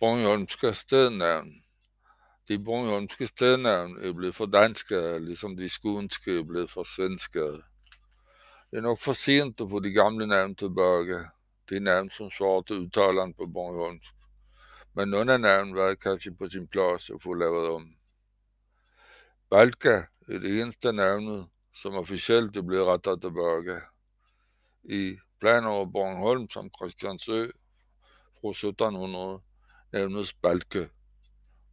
bornholmske stednavn. De bornholmske stednavn er blevet for danske, ligesom de skånske er blevet for svenske. Det er nok for sent at få de gamle navn tilbage. De navn, som svarer til udtaleren på bornholmsk. Men nogle af navn var kanskje på sin plads at få lavet om. Balka er det eneste navnet, som officielt er blevet rettet tilbage. I planer over Bornholm som Christiansø fra 1700 nævnes Balke.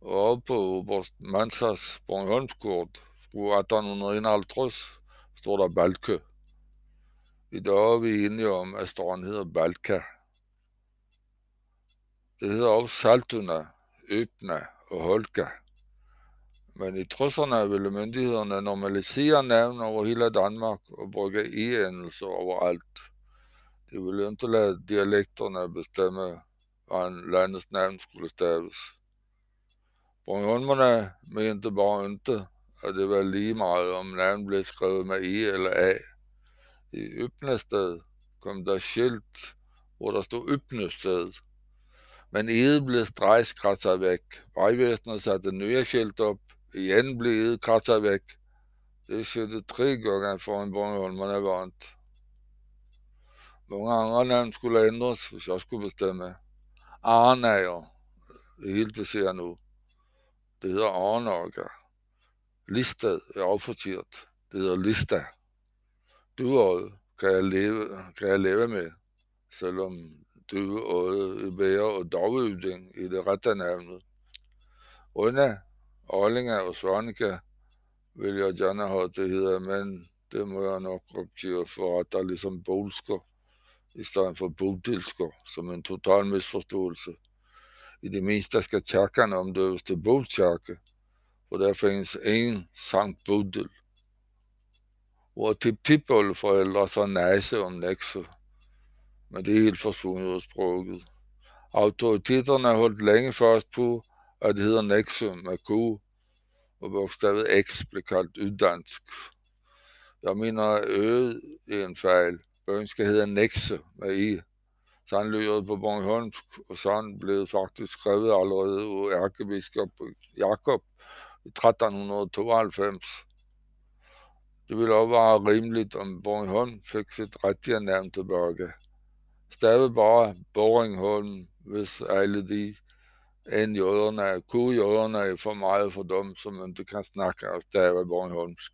Og op på Oberst Mansas Bornholmskort fra 1851 står der Balke. I dag er vi enige om, at stranden hedder Balka. Det hedder også Saltuna, Øbna og Holka. Men i trodserne ville myndighederne normalisere navn over hele Danmark og bruge e-endelser overalt. De ville ikke lade dialekterne bestemme, hvordan landets navn skulle staves. Bornholmerne mente bare ikke, at det var lige meget, om navn blev skrevet med E eller A. I Øbnested kom der skilt, hvor der stod Øbnested. Men Ede blev stregskratset væk. Vejvæsenet satte nye skilt op. Igen blev Ede kratset væk. Det skete tre gange for en Bornholmerne vant. Mange andre navn skulle ændres, hvis jeg skulle bestemme. Arnager. Det er helt, vi ser nu. Det hedder Arnager. Listad er affortiert. Det hedder Lista. Duøjet kan jeg leve, kan jeg leve med, selvom duøjet i bedre og daguding i det rette navnet. Rønne, Arlinge og Svanike vil jeg gerne have det hedder, men det må jeg nok opgive for at der er ligesom bolsker i stedet for bodilsker, som en total misforståelse. I det mindste skal kirkerne omdøves til bodkirke, for der findes en Sankt Bodil. Hvor til tipoldeforældre så næse om nekse, men det er helt forsvundet af sproget. Autoriteterne har holdt længe fast på, at det hedder nekse med Q, og bogstavet X blev kaldt uddansk. Jeg mener, at øget er en fejl. Bøgen skal hedde Nexe med I. Sådan lyder på Bornholmsk, og sådan blev faktisk skrevet allerede af ærkebiskop Jakob i 1392. Det ville også være rimeligt, om Bornholm fik sit rigtige navn tilbage. Stave bare Boringholm, hvis alle de end jøderne, kunne jøderne for meget for dem, som ikke kan snakke og stave Bornholmsk.